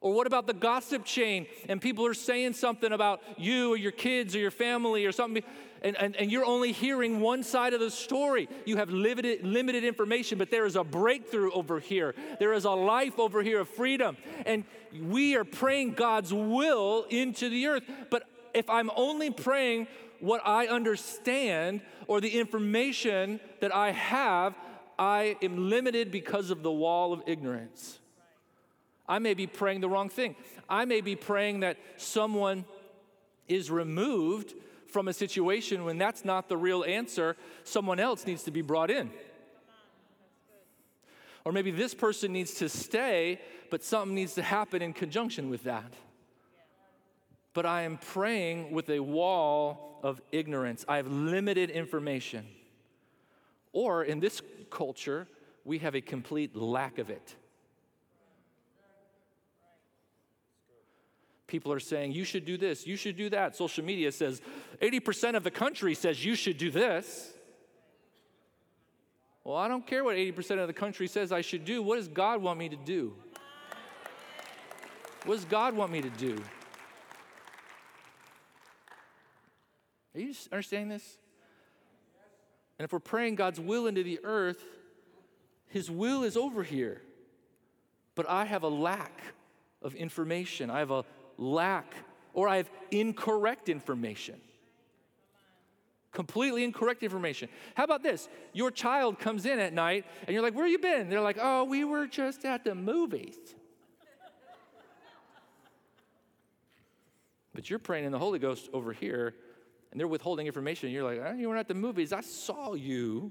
Or what about the gossip chain and people are saying something about you or your kids or your family or something, and, and, and you're only hearing one side of the story. You have limited, limited information, but there is a breakthrough over here. There is a life over here of freedom. And we are praying God's will into the earth. But if I'm only praying what I understand or the information that I have, I am limited because of the wall of ignorance. I may be praying the wrong thing. I may be praying that someone is removed from a situation when that's not the real answer. Someone else needs to be brought in. Or maybe this person needs to stay, but something needs to happen in conjunction with that but I am praying with a wall of ignorance. I have limited information. Or in this culture, we have a complete lack of it. People are saying, you should do this, you should do that. Social media says 80% of the country says you should do this. Well, I don't care what 80% of the country says I should do. What does God want me to do? What does God want me to do? Are you understanding this? And if we're praying God's will into the earth, His will is over here. But I have a lack of information. I have a lack, or I have incorrect information. Completely incorrect information. How about this? Your child comes in at night and you're like, Where have you been? They're like, Oh, we were just at the movies. but you're praying in the Holy Ghost over here and they're withholding information. You're like, oh, you were at the movies. I saw you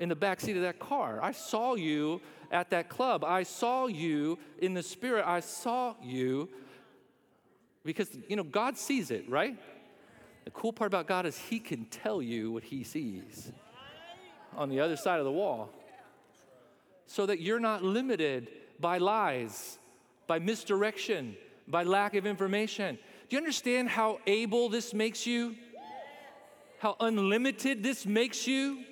in the back seat of that car. I saw you at that club. I saw you in the spirit. I saw you because, you know, God sees it, right? The cool part about God is He can tell you what He sees on the other side of the wall so that you're not limited by lies, by misdirection, by lack of information. Do you understand how able this makes you? How unlimited this makes you?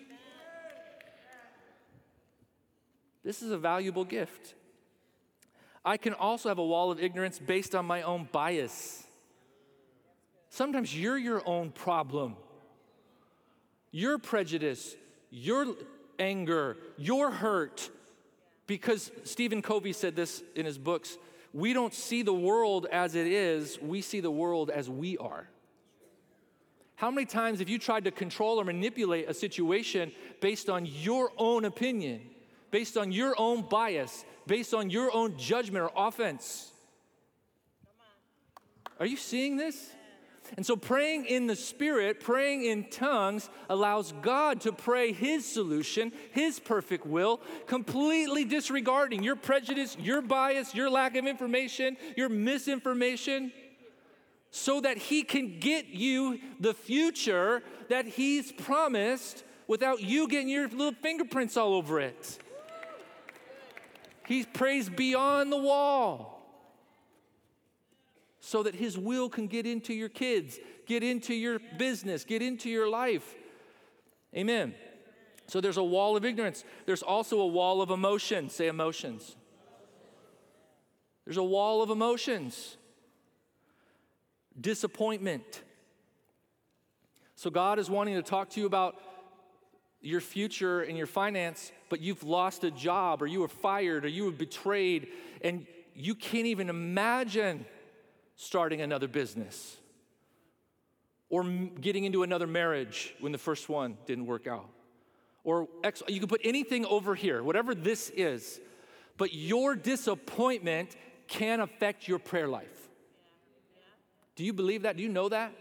This is a valuable gift. I can also have a wall of ignorance based on my own bias. Sometimes you're your own problem. Your prejudice, your anger, your hurt. Because Stephen Covey said this in his books we don't see the world as it is, we see the world as we are. How many times have you tried to control or manipulate a situation based on your own opinion, based on your own bias, based on your own judgment or offense? Are you seeing this? And so, praying in the Spirit, praying in tongues, allows God to pray His solution, His perfect will, completely disregarding your prejudice, your bias, your lack of information, your misinformation, so that He can get you the future that He's promised without you getting your little fingerprints all over it. He prays beyond the wall so that His will can get into your kids, get into your business, get into your life. Amen. So there's a wall of ignorance. There's also a wall of emotion. Say emotions. There's a wall of emotions. Disappointment. So God is wanting to talk to you about your future and your finance, but you've lost a job or you were fired or you were betrayed and you can't even imagine starting another business or getting into another marriage when the first one didn't work out. Or ex- you can put anything over here, whatever this is, but your disappointment can affect your prayer life. Do you believe that? Do you know that?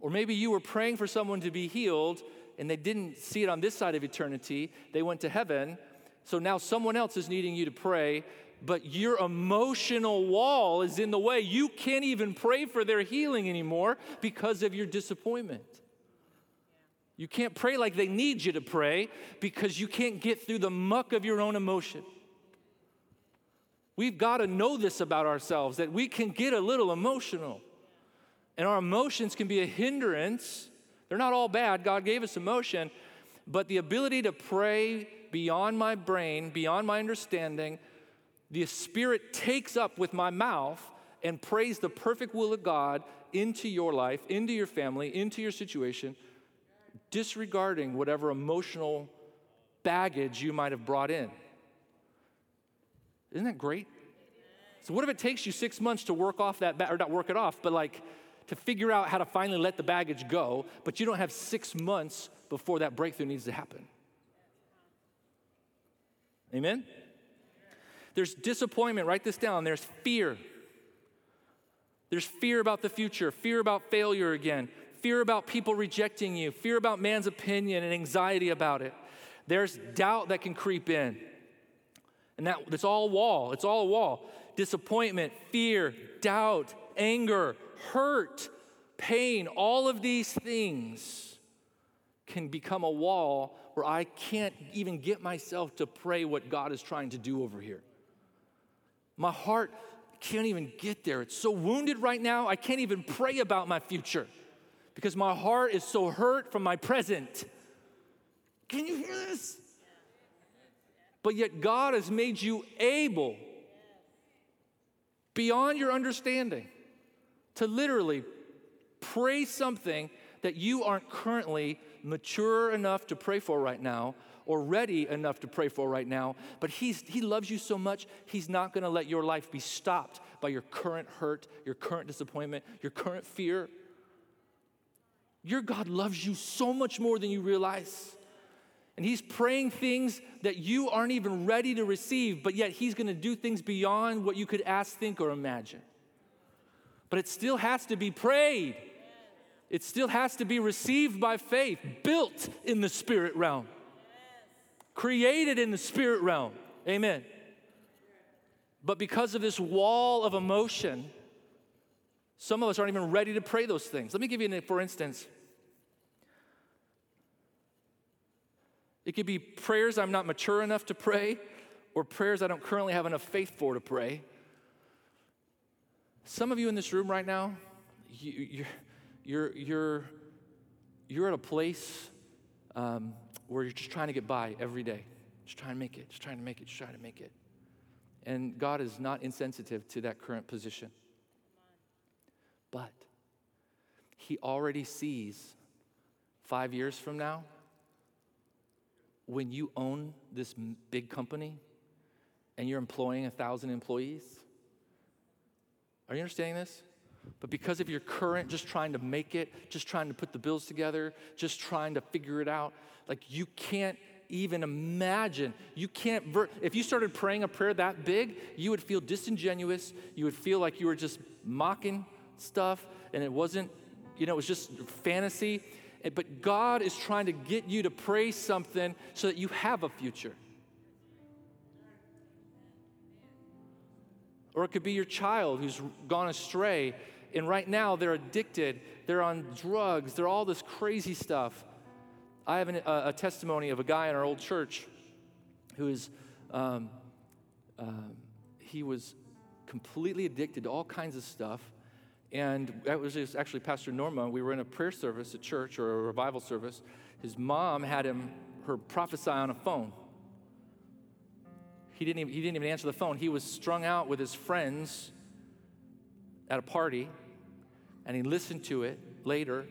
Or maybe you were praying for someone to be healed and they didn't see it on this side of eternity. They went to heaven. So now someone else is needing you to pray but your emotional wall is in the way. You can't even pray for their healing anymore because of your disappointment. You can't pray like they need you to pray because you can't get through the muck of your own emotion. We've got to know this about ourselves that we can get a little emotional. And our emotions can be a hindrance. They're not all bad. God gave us emotion. But the ability to pray beyond my brain, beyond my understanding, the Spirit takes up with my mouth and prays the perfect will of God into your life, into your family, into your situation, disregarding whatever emotional baggage you might have brought in. Isn't that great? So, what if it takes you six months to work off that, ba- or not work it off, but like to figure out how to finally let the baggage go, but you don't have six months before that breakthrough needs to happen? Amen? There's disappointment, write this down. There's fear. There's fear about the future, fear about failure again, fear about people rejecting you, fear about man's opinion and anxiety about it. There's doubt that can creep in. And that, that's all wall. It's all a wall. Disappointment, fear, doubt, anger, hurt, pain, all of these things can become a wall where I can't even get myself to pray what God is trying to do over here. My heart can't even get there. It's so wounded right now, I can't even pray about my future because my heart is so hurt from my present. Can you hear this? But yet, God has made you able, beyond your understanding, to literally pray something that you aren't currently mature enough to pray for right now or ready enough to pray for right now, but he's, He loves you so much, He's not gonna let your life be stopped by your current hurt, your current disappointment, your current fear. Your God loves you so much more than you realize. And He's praying things that you aren't even ready to receive, but yet He's gonna do things beyond what you could ask, think, or imagine. But it still has to be prayed. It still has to be received by faith, built in the spirit realm created in the spirit realm. Amen. But because of this wall of emotion, some of us aren't even ready to pray those things. Let me give you an, for instance. It could be prayers I'm not mature enough to pray, or prayers I don't currently have enough faith for to pray. Some of you in this room right now, you, you're, you're, you're, you're at a place um, where you're just trying to get by every day, just trying to make it, just trying to make it, just trying to make it. And God is not insensitive to that current position. But He already sees five years from now when you own this big company and you're employing a thousand employees. Are you understanding this? But because of your current, just trying to make it, just trying to put the bills together, just trying to figure it out, like you can't even imagine. You can't, ver- if you started praying a prayer that big, you would feel disingenuous. You would feel like you were just mocking stuff and it wasn't, you know, it was just fantasy. But God is trying to get you to pray something so that you have a future. Or it could be your child who's gone astray, and right now they're addicted, they're on drugs, they're all this crazy stuff. I have an, a, a, testimony of a guy in our old church who is, um, um, he was completely addicted to all kinds of stuff. And that was actually Pastor Norma. We were in a prayer service at church or a revival service. His mom had him, her prophesy on a phone. He didn't, even, he didn't even answer the phone. He was strung out with his friends at a party, and he listened to it later,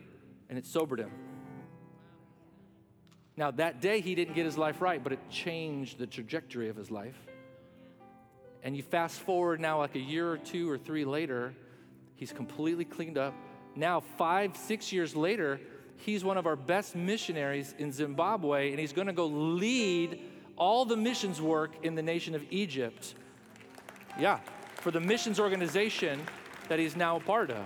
and it sobered him. Now, that day he didn't get his life right, but it changed the trajectory of his life. And you fast forward now, like a year or two or three later, he's completely cleaned up. Now, five, six years later, he's one of our best missionaries in Zimbabwe, and he's going to go lead all the missions work in the nation of Egypt. Yeah, for the missions organization that he's now a part of.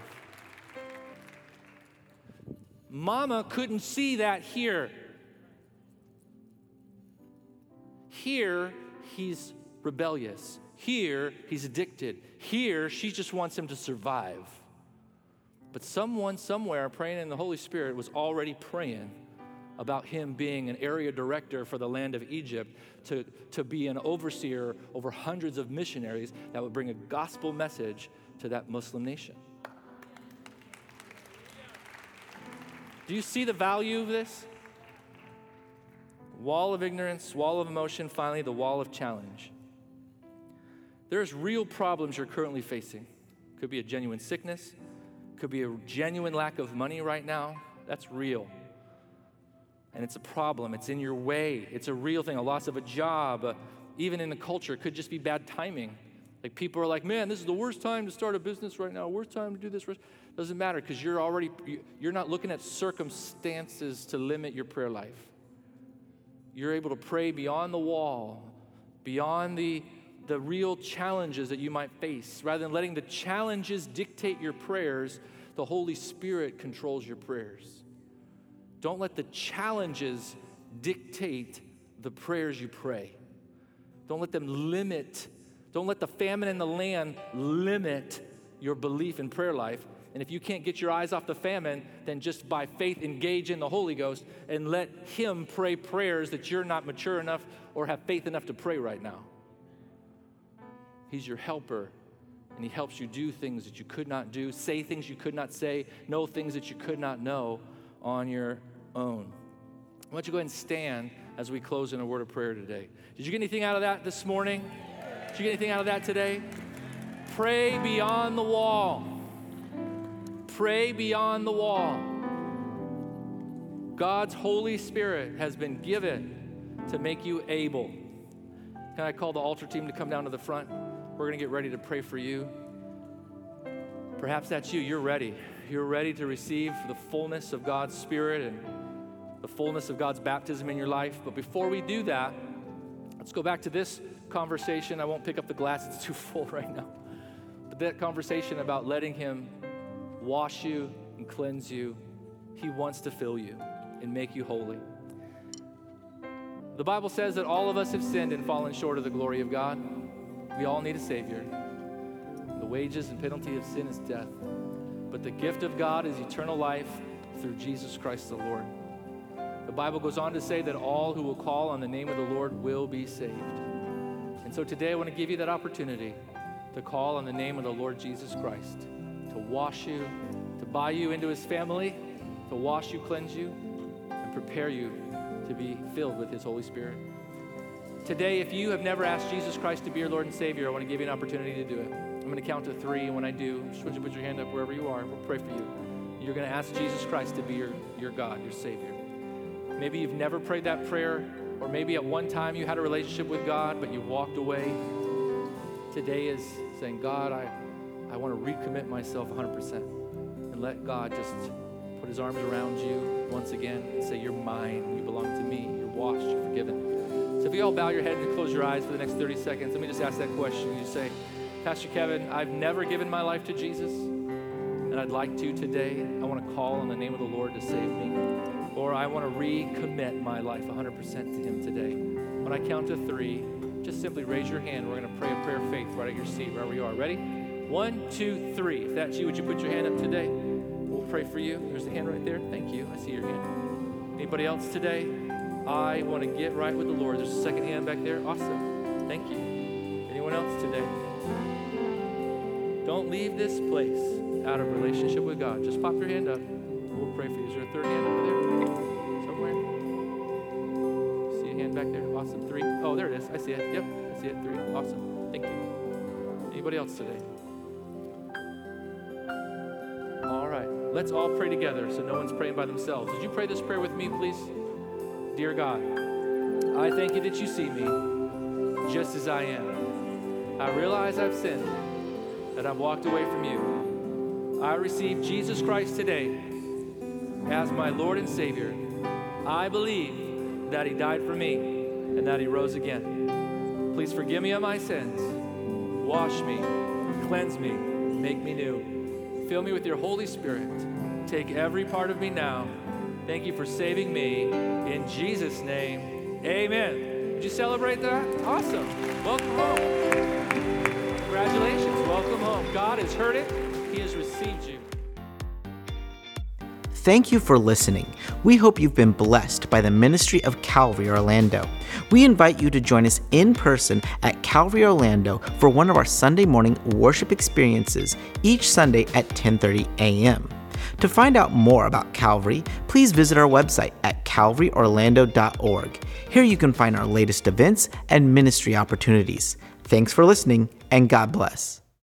Mama couldn't see that here. Here, he's rebellious. Here, he's addicted. Here, she just wants him to survive. But someone somewhere praying in the Holy Spirit was already praying about him being an area director for the land of Egypt to, to be an overseer over hundreds of missionaries that would bring a gospel message to that Muslim nation. Do you see the value of this? Wall of ignorance, wall of emotion, finally, the wall of challenge. There's real problems you're currently facing. Could be a genuine sickness, could be a genuine lack of money right now. That's real. And it's a problem, it's in your way, it's a real thing, a loss of a job, uh, even in the culture, it could just be bad timing. Like people are like, man, this is the worst time to start a business right now, worst time to do this. Doesn't matter because you're already, you're not looking at circumstances to limit your prayer life you're able to pray beyond the wall, beyond the, the real challenges that you might face. Rather than letting the challenges dictate your prayers, the Holy Spirit controls your prayers. Don't let the challenges dictate the prayers you pray. Don't let them limit, don't let the famine in the land limit your belief in prayer life. And if you can't get your eyes off the famine, then just by faith engage in the Holy Ghost and let Him pray prayers that you're not mature enough or have faith enough to pray right now. He's your helper, and He helps you do things that you could not do, say things you could not say, know things that you could not know on your own. Why don't you go ahead and stand as we close in a word of prayer today? Did you get anything out of that this morning? Did you get anything out of that today? Pray beyond the wall. Pray beyond the wall. God's Holy Spirit has been given to make you able. Can I call the altar team to come down to the front? We're going to get ready to pray for you. Perhaps that's you. You're ready. You're ready to receive the fullness of God's Spirit and the fullness of God's baptism in your life. But before we do that, let's go back to this conversation. I won't pick up the glass, it's too full right now. But that conversation about letting Him wash you and cleanse you. He wants to fill you and make you holy. The Bible says that all of us have sinned and fallen short of the glory of God. We all need a Savior. The wages and penalty of sin is death, but the gift of God is eternal life through Jesus Christ the Lord. The Bible goes on to say that all who will call on the name of the Lord will be saved. And so today I want to give you that opportunity to call on the name of the Lord Jesus Christ to wash you, to buy you into his family, to wash you, cleanse you, and prepare you to be filled with his Holy Spirit. Today, if you have never asked Jesus Christ to be your Lord and Savior, I want to give you an opportunity to do it. I'm going to count to three, and when I do, just want you to put your hand up wherever you are. We'll pray for you. You're going to ask Jesus Christ to be your, your God, your Savior. Maybe you've never prayed that prayer, or maybe at one time you had a relationship with God, but you walked away. Today is saying, God, I, I want to recommit myself 100% and let God just put his arms around you once again and say, You're mine. You belong to me. You're washed. You're forgiven. So if you all bow your head and close your eyes for the next 30 seconds, let me just ask that question. You say, Pastor Kevin, I've never given my life to Jesus, and I'd like to today. I want to call on the name of the Lord to save me. Or I want to recommit my life 100% to Him today. When I count to three, just simply raise your hand. We're going to pray a prayer of faith right at your seat, wherever you are. Ready? One, two, three. If that's you, would you put your hand up today? We'll pray for you. There's a hand right there. Thank you. I see your hand. Anybody else today? I want to get right with the Lord. There's a second hand back there. Awesome. Thank you. Anyone else today? Don't leave this place out of relationship with God. Just pop your hand up. We'll pray for you. Is there a third hand over there? Somewhere? See a hand back there? Awesome. Three. Oh, there it is. I see it. Yep. I see it. Three. Awesome. Thank you. Anybody else today? All right. Let's all pray together so no one's praying by themselves. Would you pray this prayer with me, please? Dear God, I thank you that you see me just as I am. I realize I've sinned, that I've walked away from you. I receive Jesus Christ today as my Lord and Savior. I believe that He died for me and that He rose again. Please forgive me of my sins. Wash me, cleanse me, make me new. Fill me with your Holy Spirit. Take every part of me now Thank you for saving me. In Jesus' name, amen. Did you celebrate that? Awesome. Welcome home. Congratulations. Welcome home. God has heard it, He has received you. Thank you for listening. We hope you've been blessed by the ministry of Calvary Orlando. We invite you to join us in person at Calvary Orlando for one of our Sunday morning worship experiences each Sunday at 10:30 a.m. To find out more about Calvary, please visit our website at calvaryorlando.org. Here you can find our latest events and ministry opportunities. Thanks for listening, and God bless.